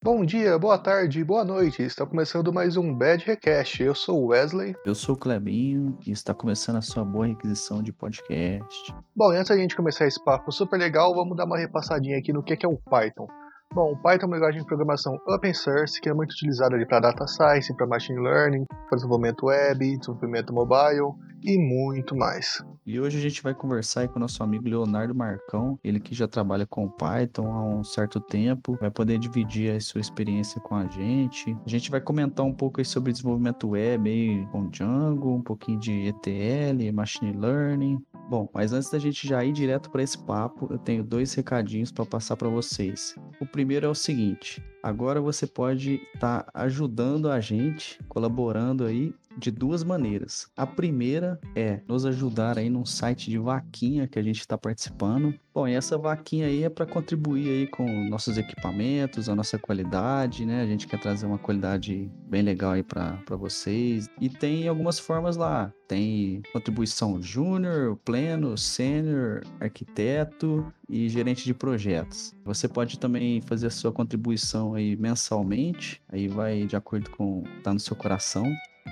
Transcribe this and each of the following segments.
Bom dia, boa tarde, boa noite. Está começando mais um Bad Recast. Eu sou o Wesley. Eu sou o Clebinho e está começando a sua boa requisição de podcast. Bom, antes da gente começar esse papo super legal, vamos dar uma repassadinha aqui no que é o Python. Bom, o Python é uma linguagem de programação open source que é muito utilizada para data science, para machine learning, para desenvolvimento web, desenvolvimento mobile e muito mais. E hoje a gente vai conversar com o nosso amigo Leonardo Marcão, ele que já trabalha com Python há um certo tempo, vai poder dividir a sua experiência com a gente. A gente vai comentar um pouco sobre desenvolvimento web aí com Django, um pouquinho de ETL, machine learning. Bom, mas antes da gente já ir direto para esse papo, eu tenho dois recadinhos para passar para vocês. O primeiro é o seguinte: agora você pode estar tá ajudando a gente, colaborando aí de duas maneiras. A primeira é nos ajudar aí num site de vaquinha que a gente está participando. Bom, e essa vaquinha aí é para contribuir aí com nossos equipamentos, a nossa qualidade, né? A gente quer trazer uma qualidade bem legal aí para vocês. E tem algumas formas lá. Tem contribuição júnior, pleno, sênior, arquiteto e gerente de projetos. Você pode também fazer a sua contribuição aí mensalmente, aí vai de acordo com tá no seu coração.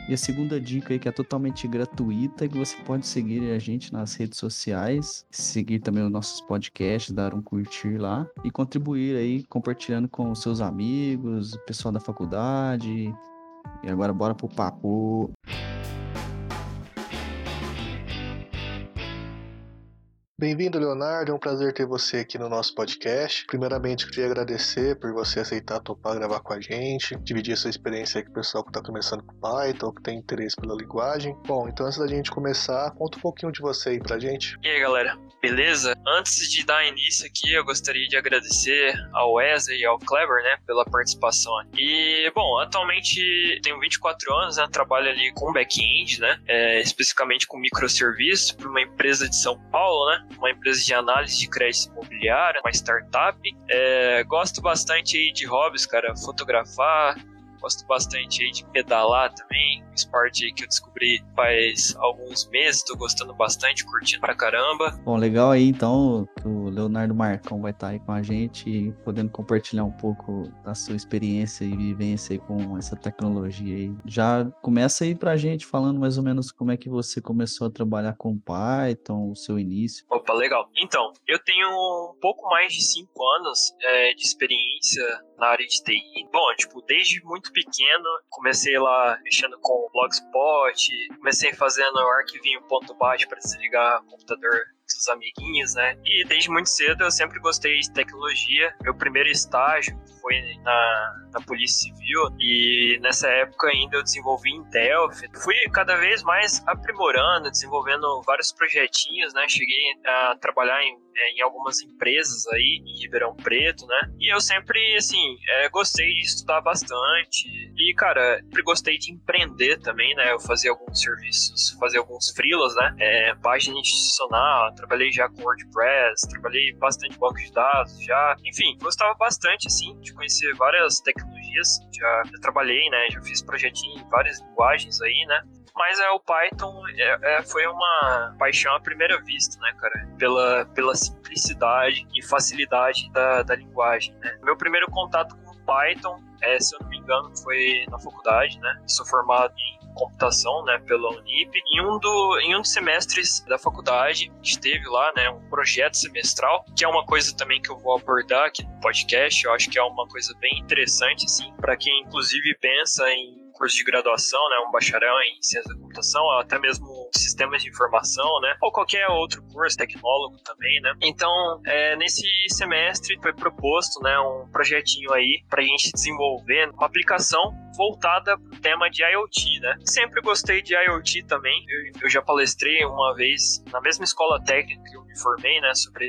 E a segunda dica aí que é totalmente gratuita é que você pode seguir a gente nas redes sociais, seguir também os nossos podcasts, dar um curtir lá e contribuir aí compartilhando com seus amigos, pessoal da faculdade. E agora bora pro papo. Bem-vindo, Leonardo. É um prazer ter você aqui no nosso podcast. Primeiramente, queria agradecer por você aceitar topar gravar com a gente, dividir a sua experiência com o pessoal que está começando com Python, que tem interesse pela linguagem. Bom, então antes da gente começar, conta um pouquinho de você aí pra gente. E aí, galera, beleza? Antes de dar início aqui, eu gostaria de agradecer ao Wesley e ao Clever, né, pela participação. E, bom, atualmente tenho 24 anos, né, trabalho ali com back-end, né, é, especificamente com microserviços para uma empresa de São Paulo, né, uma empresa de análise de crédito imobiliário, uma startup. É, gosto bastante aí de hobbies, cara, fotografar, gosto bastante aí de pedalar também, um esporte que eu descobri faz alguns meses, tô gostando bastante, curtindo pra caramba. Bom, legal aí então Leonardo Marcão vai estar tá aí com a gente, podendo compartilhar um pouco da sua experiência e vivência com essa tecnologia aí. Já começa aí pra gente falando mais ou menos como é que você começou a trabalhar com Python, o seu início. Opa, legal. Então, eu tenho um pouco mais de cinco anos é, de experiência na área de TI. Bom, tipo, desde muito pequeno, comecei lá mexendo com Blogspot, comecei fazendo arquivinho ponto baixo para desligar o computador amiguinhos, né? E desde muito cedo eu sempre gostei de tecnologia. Meu primeiro estágio foi na, na Polícia Civil e nessa época ainda eu desenvolvi em Delphi. Fui cada vez mais aprimorando, desenvolvendo vários projetinhos, né? Cheguei a trabalhar em, é, em algumas empresas aí em Ribeirão Preto, né? E eu sempre, assim, é, gostei de estudar bastante e, cara, sempre gostei de empreender também, né? Eu fazia alguns serviços, fazia alguns freelas, né? É, página institucional, trabalhei já com WordPress, trabalhei bastante banco de dados, já, enfim, gostava bastante, assim, de conhecer várias tecnologias, já, trabalhei, né, já fiz projetinho em várias linguagens aí, né, mas é, o Python é, é, foi uma paixão à primeira vista, né, cara? Pela, pela simplicidade e facilidade da, da linguagem, né? Meu primeiro contato com Python, é, se eu não me engano, foi na faculdade, né? Sou formado em computação, né, pela Unip. Em um, do, em um dos semestres da faculdade, a gente teve lá, né, um projeto semestral, que é uma coisa também que eu vou abordar aqui no podcast. Eu acho que é uma coisa bem interessante, assim, para quem inclusive pensa em curso de graduação, né, um bacharel em ciência da computação, até mesmo sistemas de informação, né, ou qualquer outro curso, tecnólogo também, né. Então, é, nesse semestre foi proposto, né, um projetinho aí para a gente desenvolver uma aplicação voltada para o tema de IoT, né. Sempre gostei de IoT também. Eu, eu já palestrei uma vez na mesma escola técnica que eu me formei, né, sobre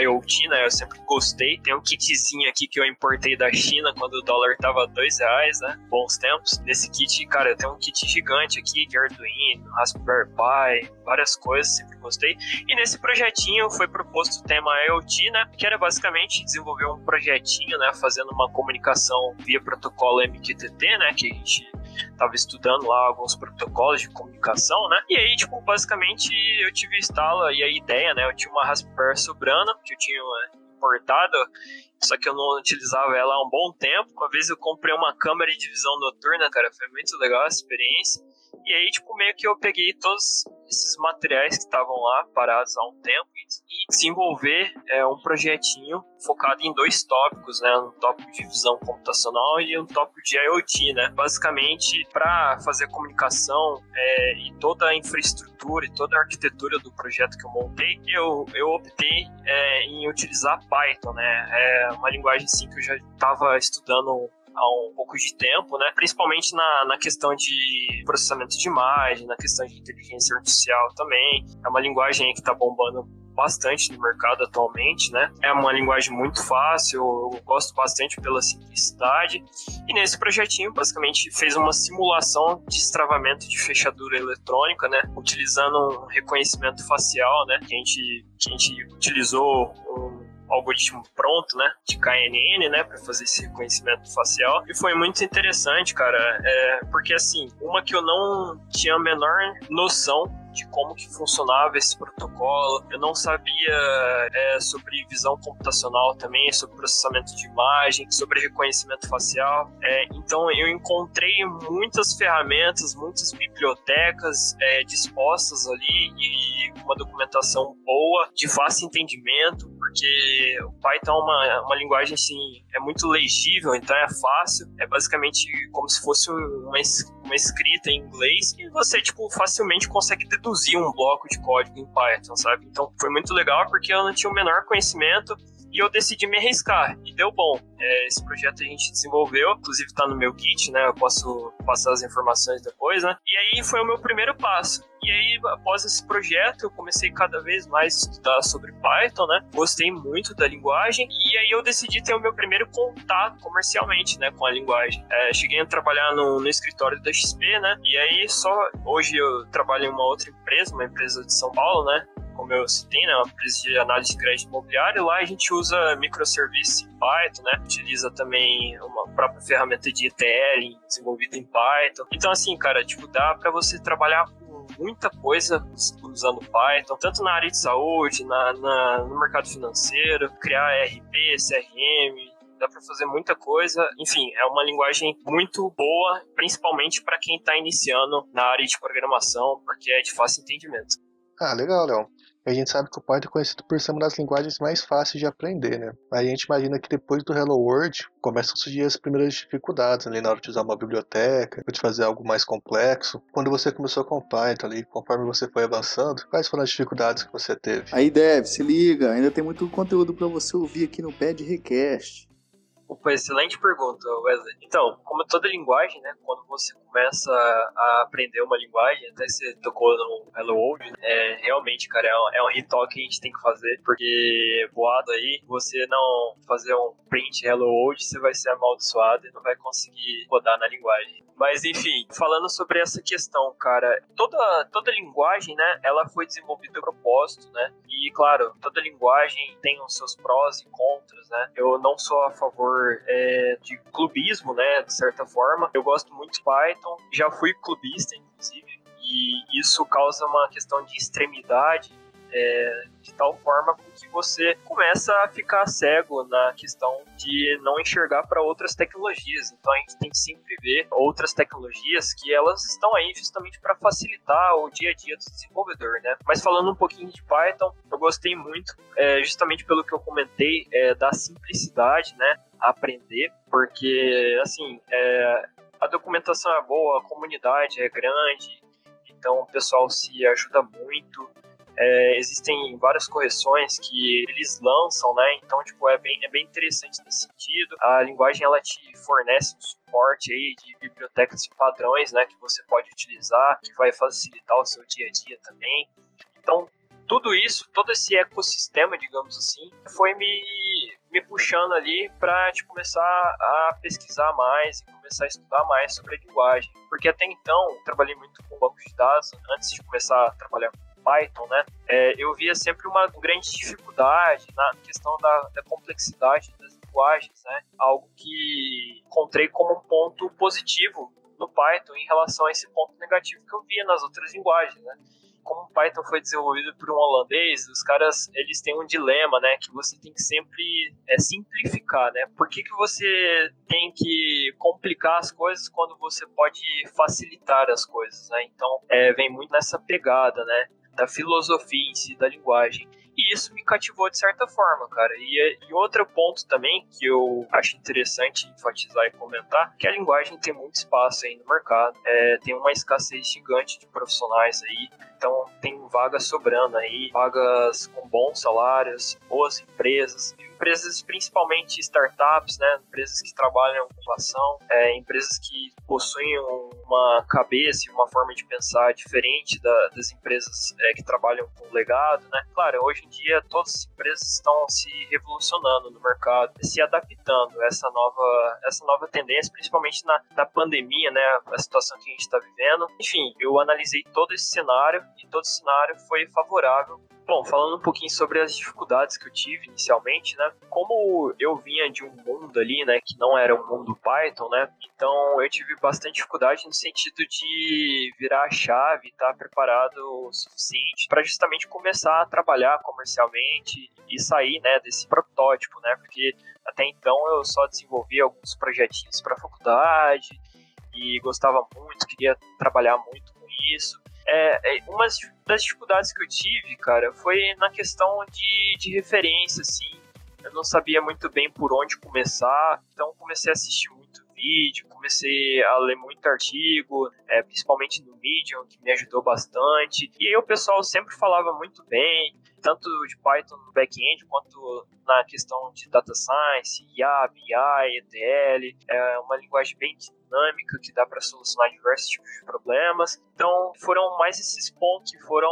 IoT, né. Eu sempre gostei. Tem um kitzinho aqui que eu importei da China quando o dólar tava dois reais, né. Bons tempos. Nesse kit, cara, tem um kit gigante aqui de Arduino, Raspberry Pi, várias coisas, sempre gostei. E nesse projetinho foi proposto o tema IoT, né, que era basicamente desenvolver um projetinho, né, fazendo uma comunicação via protocolo MQTT, né, que a gente tava estudando lá alguns protocolos de comunicação, né? E aí, tipo, basicamente eu tive instala e a ideia, né? Eu tinha uma Raspberry sobrando, que eu tinha importada, só que eu não utilizava ela há um bom tempo. Uma vez eu comprei uma câmera de visão noturna, cara, foi muito legal a experiência. E aí, tipo, meio que eu peguei todos esses materiais que estavam lá parados há um tempo e desenvolver é, um projetinho focado em dois tópicos, né? Um tópico de visão computacional e um tópico de IoT, né? Basicamente, para fazer comunicação é, e toda a infraestrutura e toda a arquitetura do projeto que eu montei, eu, eu optei é, em utilizar Python, né? É uma linguagem assim que eu já estava estudando há um pouco de tempo, né? Principalmente na, na questão de processamento de imagem, na questão de inteligência artificial também. É uma linguagem que está bombando bastante no mercado atualmente, né? É uma linguagem muito fácil, eu gosto bastante pela simplicidade. E nesse projetinho, basicamente, fez uma simulação de destravamento de fechadura eletrônica, né? Utilizando um reconhecimento facial, né? Que a gente, que a gente utilizou um algoritmo pronto, né, de KNN, né, para fazer esse reconhecimento facial. E foi muito interessante, cara, é, porque assim, uma que eu não tinha a menor noção de como que funcionava esse protocolo. Eu não sabia é, sobre visão computacional também, sobre processamento de imagem, sobre reconhecimento facial. É, então eu encontrei muitas ferramentas, muitas bibliotecas é, dispostas ali e uma documentação boa, de fácil entendimento, porque o Python é uma, uma linguagem assim, é muito legível, então é fácil. É basicamente como se fosse uma, uma escrita em inglês e você tipo facilmente consegue deduzir um bloco de código em Python, sabe? Então foi muito legal porque eu não tinha o menor conhecimento e eu decidi me arriscar e deu bom. É, esse projeto a gente desenvolveu, inclusive está no meu Git, né? Eu posso passar as informações depois, né? E aí foi o meu primeiro passo. E aí, após esse projeto, eu comecei cada vez mais a estudar sobre Python, né? Gostei muito da linguagem e aí eu decidi ter o meu primeiro contato comercialmente, né, com a linguagem. É, cheguei a trabalhar no, no, escritório da XP, né? E aí só hoje eu trabalho em uma outra empresa, uma empresa de São Paulo, né? Como eu citei, né, uma empresa de análise de crédito imobiliário, lá a gente usa microserviços em Python, né, utiliza também uma própria ferramenta de ETL desenvolvida em Python. Então, assim, cara, tipo, dá para você trabalhar muita coisa usando Python, tanto na área de saúde, na, na no mercado financeiro, criar RP, CRM, dá para fazer muita coisa. Enfim, é uma linguagem muito boa, principalmente para quem está iniciando na área de programação, porque é de fácil entendimento. Ah, legal, Léo. A gente sabe que o Python é conhecido por ser uma das linguagens mais fáceis de aprender, né? A gente imagina que depois do Hello World começam a surgir as primeiras dificuldades ali na hora de usar uma biblioteca, de fazer algo mais complexo. Quando você começou com o Python ali, conforme você foi avançando, quais foram as dificuldades que você teve? Aí deve, se liga, ainda tem muito conteúdo para você ouvir aqui no Pad Request. Opa, excelente pergunta, Wesley. Então, como toda linguagem, né, quando você começa a aprender uma linguagem, até você tocou no Hello World, é, realmente, cara, é um, é um ritual que a gente tem que fazer, porque voado aí, você não fazer um print Hello World, você vai ser amaldiçoado e não vai conseguir rodar na linguagem. Mas enfim, falando sobre essa questão, cara, toda, toda linguagem, né, ela foi desenvolvida a propósito, né? E claro, toda linguagem tem os seus prós e contras, né? Eu não sou a favor é, de clubismo, né, de certa forma. Eu gosto muito de Python, já fui clubista, inclusive, e isso causa uma questão de extremidade é, de tal forma que você começa a ficar cego na questão de não enxergar para outras tecnologias. Então a gente tem que sempre ver outras tecnologias que elas estão aí justamente para facilitar o dia a dia do desenvolvedor, né? Mas falando um pouquinho de Python, eu gostei muito, é, justamente pelo que eu comentei, é, da simplicidade, né? Aprender, porque assim, é, a documentação é boa, a comunidade é grande, então o pessoal se ajuda muito. É, existem várias correções que eles lançam, né? Então, tipo, é bem, é bem interessante nesse sentido. A linguagem, ela te fornece um suporte aí de bibliotecas e padrões, né? Que você pode utilizar, que vai facilitar o seu dia a dia também. Então, tudo isso, todo esse ecossistema, digamos assim, foi me, me puxando ali para tipo, começar a pesquisar mais e começar a estudar mais sobre a linguagem. Porque até então, trabalhei muito com banco de dados antes de começar a trabalhar com Python, né, é, eu via sempre uma grande dificuldade na questão da, da complexidade das linguagens, né, algo que encontrei como um ponto positivo no Python em relação a esse ponto negativo que eu via nas outras linguagens, né. Como o Python foi desenvolvido por um holandês, os caras eles têm um dilema, né, que você tem que sempre é, simplificar, né? Por que, que você tem que complicar as coisas quando você pode facilitar as coisas, né? Então, é, vem muito nessa pegada, né, da filosofia em si da linguagem. Isso me cativou de certa forma, cara. E, e outro ponto também que eu acho interessante enfatizar e comentar, que a linguagem tem muito espaço aí no mercado. É, tem uma escassez gigante de profissionais aí. Então tem vagas sobrando aí, vagas com bons salários, boas empresas empresas principalmente startups, né, empresas que trabalham com inovação, é, empresas que possuem uma cabeça e uma forma de pensar diferente da, das empresas é, que trabalham com legado, né. Claro, hoje em dia todas as empresas estão se revolucionando no mercado, se adaptando a essa nova, essa nova tendência, principalmente na, na pandemia, né, a situação que a gente está vivendo. Enfim, eu analisei todo esse cenário e todo esse cenário foi favorável Bom, falando um pouquinho sobre as dificuldades que eu tive inicialmente, né? Como eu vinha de um mundo ali, né, que não era um mundo Python, né? Então eu tive bastante dificuldade no sentido de virar a chave estar tá preparado o suficiente para justamente começar a trabalhar comercialmente e sair, né, desse protótipo, né? Porque até então eu só desenvolvia alguns projetinhos para faculdade e gostava muito, queria trabalhar muito com isso. É, é, uma das dificuldades que eu tive, cara, foi na questão de, de referência, assim. Eu não sabia muito bem por onde começar, então comecei a assistir muito vídeo, comecei a ler muito artigo, é, principalmente no Medium, que me ajudou bastante. E aí o pessoal sempre falava muito bem, tanto de Python no back-end quanto na questão de data science, IA, BI, ETL. É uma linguagem bem dinâmica que dá para solucionar diversos tipos de problemas. Então, foram mais esses pontos que foram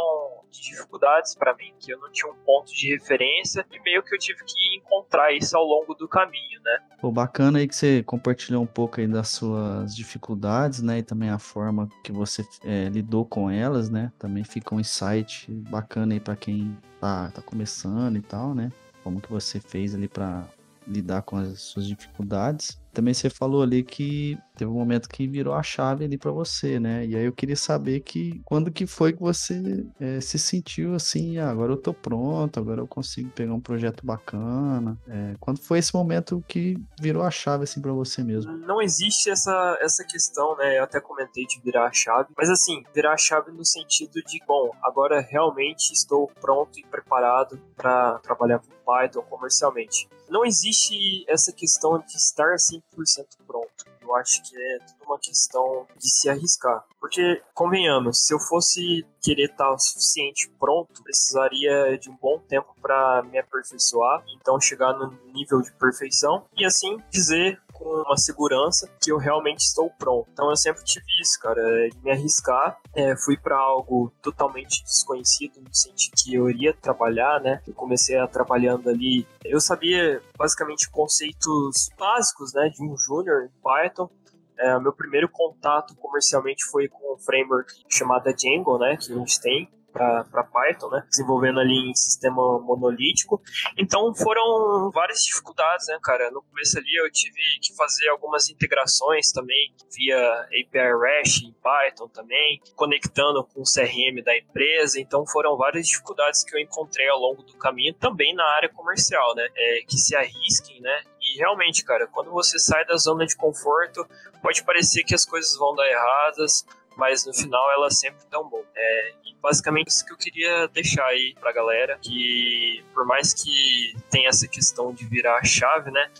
de dificuldades para mim, que eu não tinha um ponto de referência e meio que eu tive que encontrar isso ao longo do caminho, né? Pô, bacana aí que você compartilhou um pouco aí das suas dificuldades, né? E também a forma que você é, lidou com elas, né? Também fica um insight bacana aí para quem tá, tá começando e tal, né? Como que você fez ali para lidar com as suas dificuldades. Também você falou ali que teve um momento que virou a chave ali para você, né? E aí eu queria saber que quando que foi que você é, se sentiu assim, ah, agora eu tô pronto, agora eu consigo pegar um projeto bacana. É, quando foi esse momento que virou a chave assim para você mesmo? Não existe essa essa questão, né? Eu até comentei de virar a chave, mas assim, virar a chave no sentido de, bom, agora realmente estou pronto e preparado para trabalhar com Python comercialmente. Não existe essa questão de estar 100% pronto. Eu acho que é tudo uma questão de se arriscar. Porque, convenhamos, se eu fosse querer estar o suficiente pronto, precisaria de um bom tempo para me aperfeiçoar, então chegar no nível de perfeição e assim dizer com uma segurança que eu realmente estou pronto. Então eu sempre tive isso, cara, de me arriscar. É, fui para algo totalmente desconhecido, no sentido que eu iria trabalhar, né? Eu comecei a trabalhando ali. Eu sabia basicamente conceitos básicos, né, de um júnior em Python. É, meu primeiro contato comercialmente foi com um framework chamado Django, né, que a gente tem para Python, né? Desenvolvendo ali em sistema monolítico. Então foram várias dificuldades, né, cara? No começo ali eu tive que fazer algumas integrações também via API REST em Python também, conectando com o CRM da empresa. Então foram várias dificuldades que eu encontrei ao longo do caminho, também na área comercial, né? É, que se arrisquem, né? E realmente, cara, quando você sai da zona de conforto, pode parecer que as coisas vão dar erradas, mas no final elas sempre dão bom. É, e basicamente isso que eu queria deixar aí pra galera, que por mais que tenha essa questão de virar a chave, né,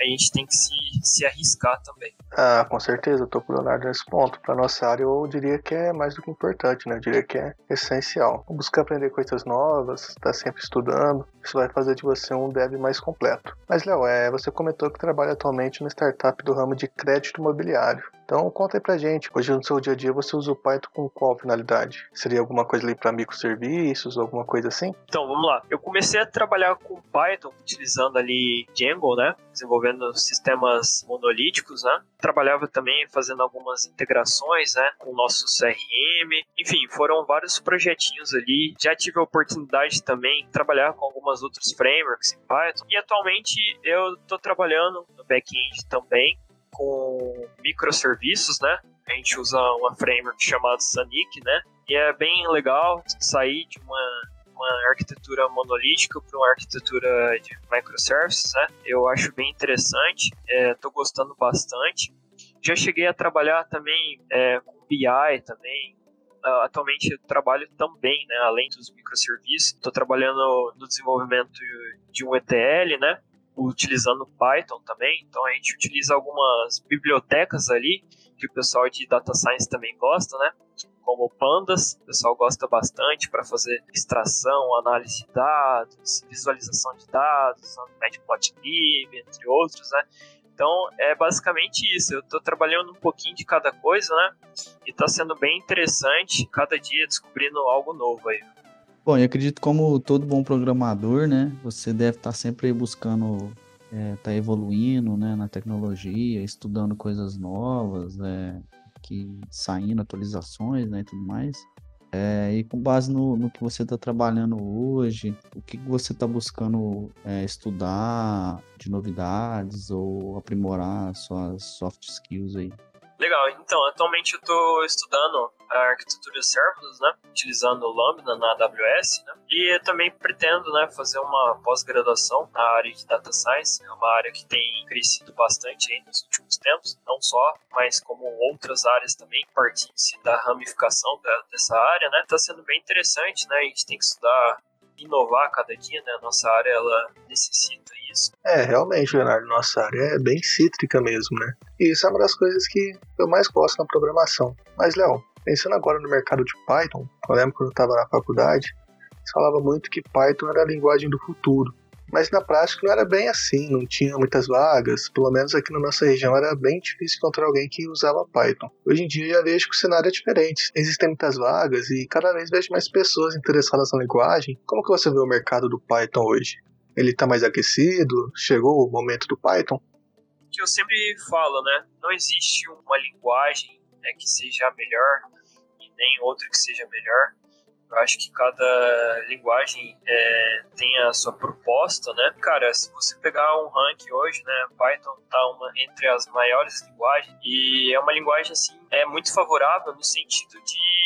a gente tem que se, se arriscar também. Ah, com certeza, eu tô com o Leonardo nesse ponto. Para nossa área, eu diria que é mais do que importante, né? Eu diria que é essencial. Buscar aprender coisas novas, estar tá sempre estudando, isso vai fazer de você um dev mais completo. Mas, Léo, é, você comentou que trabalha atualmente no startup do ramo de crédito imobiliário. Então conta aí pra gente, hoje no seu dia a dia você usa o Python com qual finalidade? Seria alguma coisa ali para microserviços, alguma coisa assim? Então, vamos lá. Eu comecei a trabalhar com Python utilizando ali Django, né? Desenvolvendo sistemas monolíticos, né? Trabalhava também fazendo algumas integrações, né? Com o nosso CRM. Enfim, foram vários projetinhos ali. Já tive a oportunidade também de trabalhar com algumas outras frameworks em Python. E atualmente eu estou trabalhando no back-end também com microserviços, né? A gente usa uma framework chamada Sonic, né? E é bem legal sair de uma uma arquitetura monolítica para uma arquitetura de microservices, né? Eu acho bem interessante, estou é, gostando bastante. Já cheguei a trabalhar também é, com BI também. Atualmente eu trabalho também, né, além dos microserviços, estou trabalhando no desenvolvimento de um ETL, né, utilizando Python também. Então a gente utiliza algumas bibliotecas ali que o pessoal de data science também gosta, né? como Pandas, o pessoal gosta bastante para fazer extração, análise de dados, visualização de dados, Matplotlib, entre outros, né? Então é basicamente isso. Eu estou trabalhando um pouquinho de cada coisa, né? E está sendo bem interessante, cada dia descobrindo algo novo aí. Bom, eu acredito como todo bom programador, né? Você deve estar tá sempre buscando é, tá evoluindo né, na tecnologia, estudando coisas novas, é, que saindo atualizações né, e tudo mais. É, e com base no, no que você está trabalhando hoje, o que você está buscando é, estudar de novidades ou aprimorar suas soft skills aí? Legal, então, atualmente eu estou estudando a arquitetura serverless, né, utilizando o Lambda na AWS, né, e eu também pretendo, né, fazer uma pós-graduação na área de Data Science, é uma área que tem crescido bastante aí nos últimos tempos, não só, mas como outras áreas também, partindo da ramificação da, dessa área, né, está sendo bem interessante, né, a gente tem que estudar inovar cada dia, né? A nossa área ela necessita isso. É, realmente, Leonardo, nossa área é bem cítrica mesmo, né? E isso é uma das coisas que eu mais gosto na programação. Mas, Léo, Pensando agora no mercado de Python, eu lembro quando eu estava na faculdade, se falava muito que Python era a linguagem do futuro. Mas na prática não era bem assim, não tinha muitas vagas, pelo menos aqui na nossa região era bem difícil encontrar alguém que usava Python. Hoje em dia já vejo que o cenário é diferente, existem muitas vagas e cada vez vejo mais pessoas interessadas na linguagem. Como que você vê o mercado do Python hoje? Ele está mais aquecido? Chegou o momento do Python? Que eu sempre falo, né? Não existe uma linguagem né, que seja melhor e nem outra que seja melhor. Eu acho que cada linguagem é, tem a sua proposta, né? Cara, se você pegar um ranking hoje, né, Python tá uma, entre as maiores linguagens e é uma linguagem assim é muito favorável no sentido de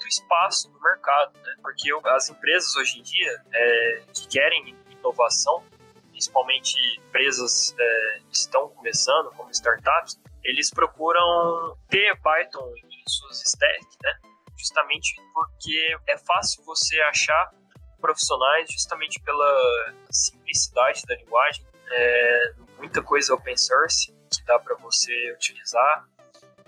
do espaço no mercado, né? Porque as empresas hoje em dia é, que querem inovação, principalmente empresas é, que estão começando, como startups, eles procuram ter Python em suas stacks, né? Justamente porque é fácil você achar profissionais justamente pela simplicidade da linguagem. É, muita coisa open source que dá para você utilizar.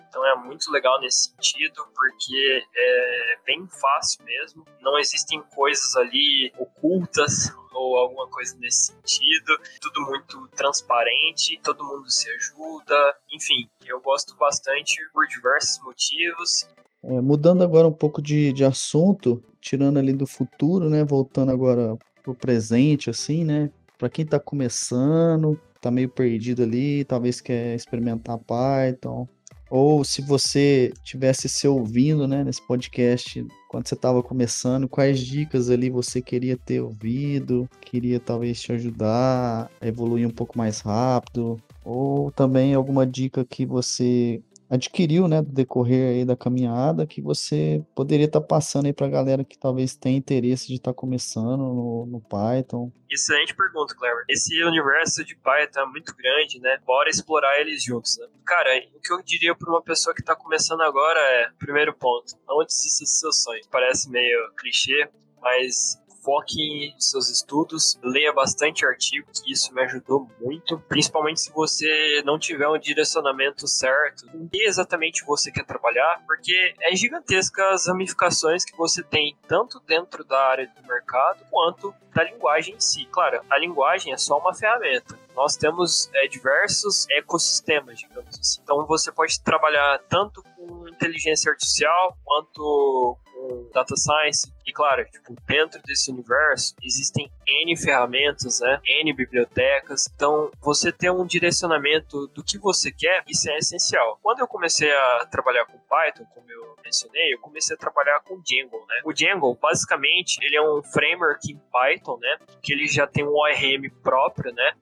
Então é muito legal nesse sentido, porque é bem fácil mesmo. Não existem coisas ali ocultas ou alguma coisa nesse sentido. Tudo muito transparente, todo mundo se ajuda. Enfim, eu gosto bastante por diversos motivos. É, mudando agora um pouco de, de assunto, tirando ali do futuro, né? Voltando agora pro presente, assim, né? Para quem está começando, tá meio perdido ali, talvez quer experimentar Python, ou se você tivesse se ouvindo, né, nesse podcast quando você estava começando, quais dicas ali você queria ter ouvido, queria talvez te ajudar a evoluir um pouco mais rápido, ou também alguma dica que você adquiriu, né, do decorrer aí da caminhada, que você poderia estar tá passando aí para a galera que talvez tenha interesse de estar tá começando no, no, Python? Excelente pergunta, Clever. Esse universo de Python é muito grande, né? Bora explorar eles juntos, né? Cara, o que eu diria para uma pessoa que está começando agora é, primeiro ponto, não desista dos seus sonhos. Parece meio clichê, mas foque nos seus estudos, leia bastante artigo, que isso me ajudou muito, principalmente se você não tiver um direcionamento certo, em que exatamente você quer trabalhar, porque é gigantesca as ramificações que você tem, tanto dentro da área do mercado, quanto da linguagem em si. Claro, a linguagem é só uma ferramenta. Nós temos é, diversos ecossistemas, digamos assim. Então você pode trabalhar tanto com inteligência artificial quanto com data science. E claro, tipo, dentro desse universo existem N ferramentas, né? N bibliotecas. Então, você ter um direcionamento do que você quer, isso é essencial. Quando eu comecei a trabalhar com Python, como eu mencionei, eu comecei a trabalhar com Django, né? O Django, basicamente, ele é um framework em Python, né? Que ele já tem um ORM próprio, né?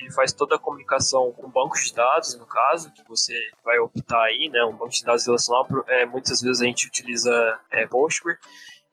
Ele faz toda a comunicação com bancos de dados, no caso, que você vai optar aí, né? Um banco de dados relacional, é, muitas vezes a gente utiliza é, Postgre.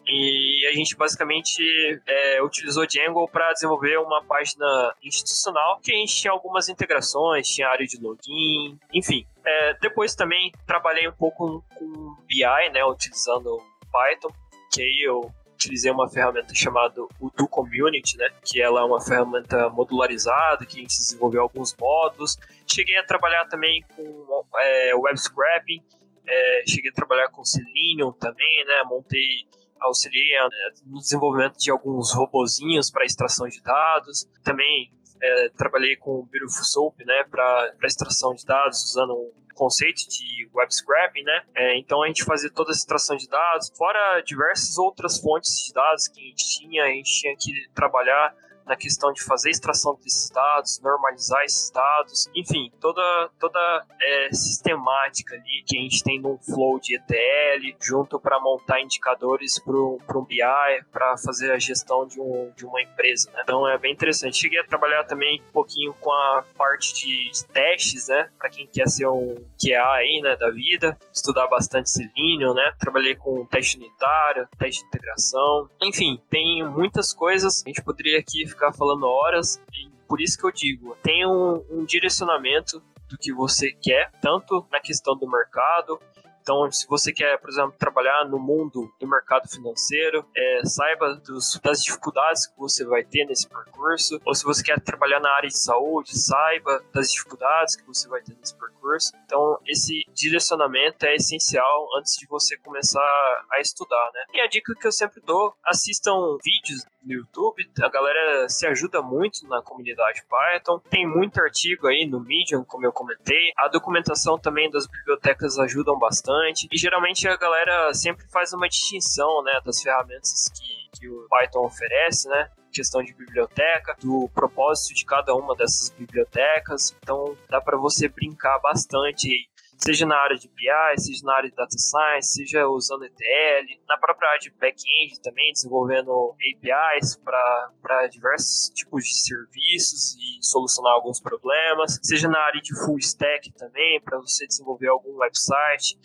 E a gente basicamente é, utilizou Django para desenvolver uma página institucional que a gente tinha algumas integrações, tinha área de login, enfim. É, depois também trabalhei um pouco com BI, né, utilizando Python, que aí eu utilizei uma ferramenta chamada o Do Community, né? Que ela é uma ferramenta modularizada, que a gente desenvolveu alguns módulos. Cheguei a trabalhar também com é, web scrapping, é, cheguei a trabalhar com Selenium também, né? Montei, auxiliei no desenvolvimento de alguns robozinhos para extração de dados. Também é, trabalhei com o Beautiful Soap, né? Para extração de dados usando conceito de web scraping, né? É, então a gente fazia toda essa extração de dados, fora diversas outras fontes de dados que a gente tinha, a gente tinha que trabalhar na questão de fazer extração desses dados, normalizar esses dados, enfim, toda, toda é, sistemática ali que a gente tem num flow de ETL, junto para montar indicadores para um BI, para fazer a gestão de, um, de uma empresa. Né? Então é bem interessante. Cheguei a trabalhar também um pouquinho com a parte de testes, né? Para quem quer ser um QA aí, né, da vida, estudar bastante Selenium, né? Trabalhei com teste unitário, teste de integração, enfim, tem muitas coisas. A gente poderia aqui ficar falando horas, e por isso que eu digo, tem um, um direcionamento do que você quer, tanto na questão do mercado, então, se você quer, por exemplo, trabalhar no mundo do mercado financeiro, é, saiba dos, das dificuldades que você vai ter nesse percurso. Ou se você quer trabalhar na área de saúde, saiba das dificuldades que você vai ter nesse percurso. Então, esse direcionamento é essencial antes de você começar a estudar, né? E a dica que eu sempre dou, assistam vídeos no YouTube, a galera se ajuda muito na comunidade Python. Tem muito artigo aí no Medium, como eu comentei. A documentação também das bibliotecas ajudam bastante. E geralmente a galera sempre faz uma distinção, né, das ferramentas que, que o Python oferece, né? questão de biblioteca, do propósito de cada uma dessas bibliotecas. Então dá para você brincar bastante seja na área de BI, seja na área de Data Science, seja usando ETL, na própria área de back-end também, desenvolvendo APIs para diversos tipos de serviços e solucionar alguns problemas, seja na área de full stack também, para você desenvolver algum website,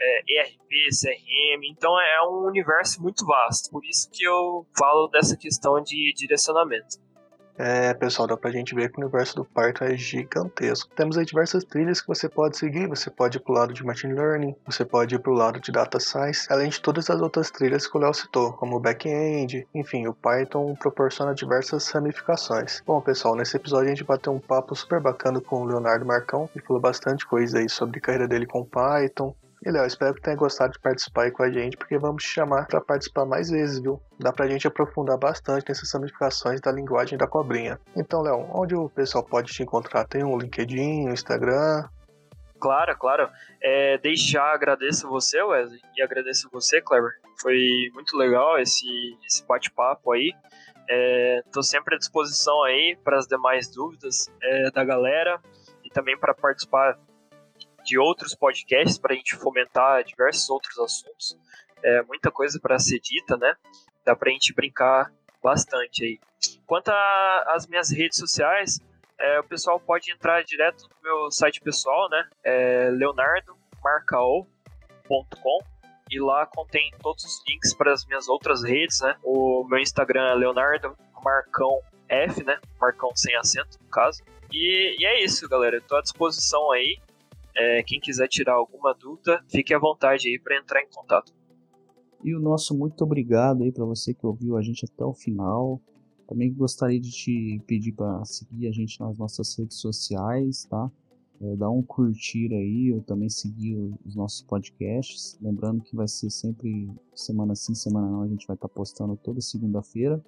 é, ERP, CRM, então é um universo muito vasto, por isso que eu falo dessa questão de direcionamento. É, pessoal, dá pra gente ver que o universo do Python é gigantesco. Temos aí diversas trilhas que você pode seguir. Você pode ir pro lado de Machine Learning, você pode ir pro lado de Data Science, além de todas as outras trilhas que o Léo citou, como Backend. Enfim, o Python proporciona diversas ramificações. Bom, pessoal, nesse episódio a gente bateu um papo super bacana com o Leonardo Marcão, e falou bastante coisa aí sobre a carreira dele com Python, e Léo, espero que tenha gostado de participar aí com a gente, porque vamos te chamar para participar mais vezes, viu? Dá pra gente aprofundar bastante nessas ramificações da linguagem da cobrinha. Então, Léo, onde o pessoal pode te encontrar? Tem um LinkedIn, um Instagram? Claro, claro. É, desde já agradeço você, Wesley, e agradeço você, Clever. Foi muito legal esse, esse bate-papo aí. Estou é, sempre à disposição aí para as demais dúvidas é, da galera e também para participar de outros podcasts para a gente fomentar diversos outros assuntos. É muita coisa para ser dita, né? Dá para a gente brincar bastante aí. Quanto às minhas redes sociais, é, o pessoal pode entrar direto no meu site pessoal, né? É leonardomarcao.com e lá contém todos os links para as minhas outras redes, né? O meu Instagram é Leonardo Marcão F, né? Marcão sem acento, no caso. E, e é isso, galera. Estou à disposição aí. É, quem quiser tirar alguma dúvida, fique à vontade aí para entrar em contato. E o nosso muito obrigado aí para você que ouviu a gente até o final. Também gostaria de te pedir para seguir a gente nas nossas redes sociais, tá? É, dar um curtir aí, ou também seguir os nossos podcasts. Lembrando que vai ser sempre semana sim, semana não, a gente vai estar tá postando toda segunda-feira.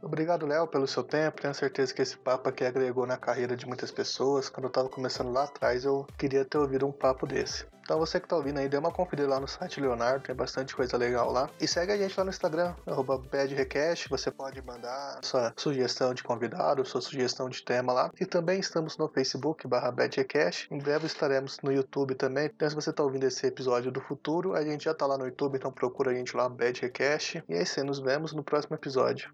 Obrigado, Léo, pelo seu tempo. Tenho certeza que esse papo aqui agregou na carreira de muitas pessoas. Quando eu estava começando lá atrás, eu queria ter ouvido um papo desse. Então você que está ouvindo aí, dê uma conferida lá no site Leonardo, tem bastante coisa legal lá. E segue a gente lá no Instagram, BadRecast. Você pode mandar sua sugestão de convidado, sua sugestão de tema lá. E também estamos no Facebook, barra BadRecast. Em breve estaremos no YouTube também. Então se você está ouvindo esse episódio do futuro, a gente já está lá no YouTube, então procura a gente lá, BadRecast. E é aí, nos vemos no próximo episódio.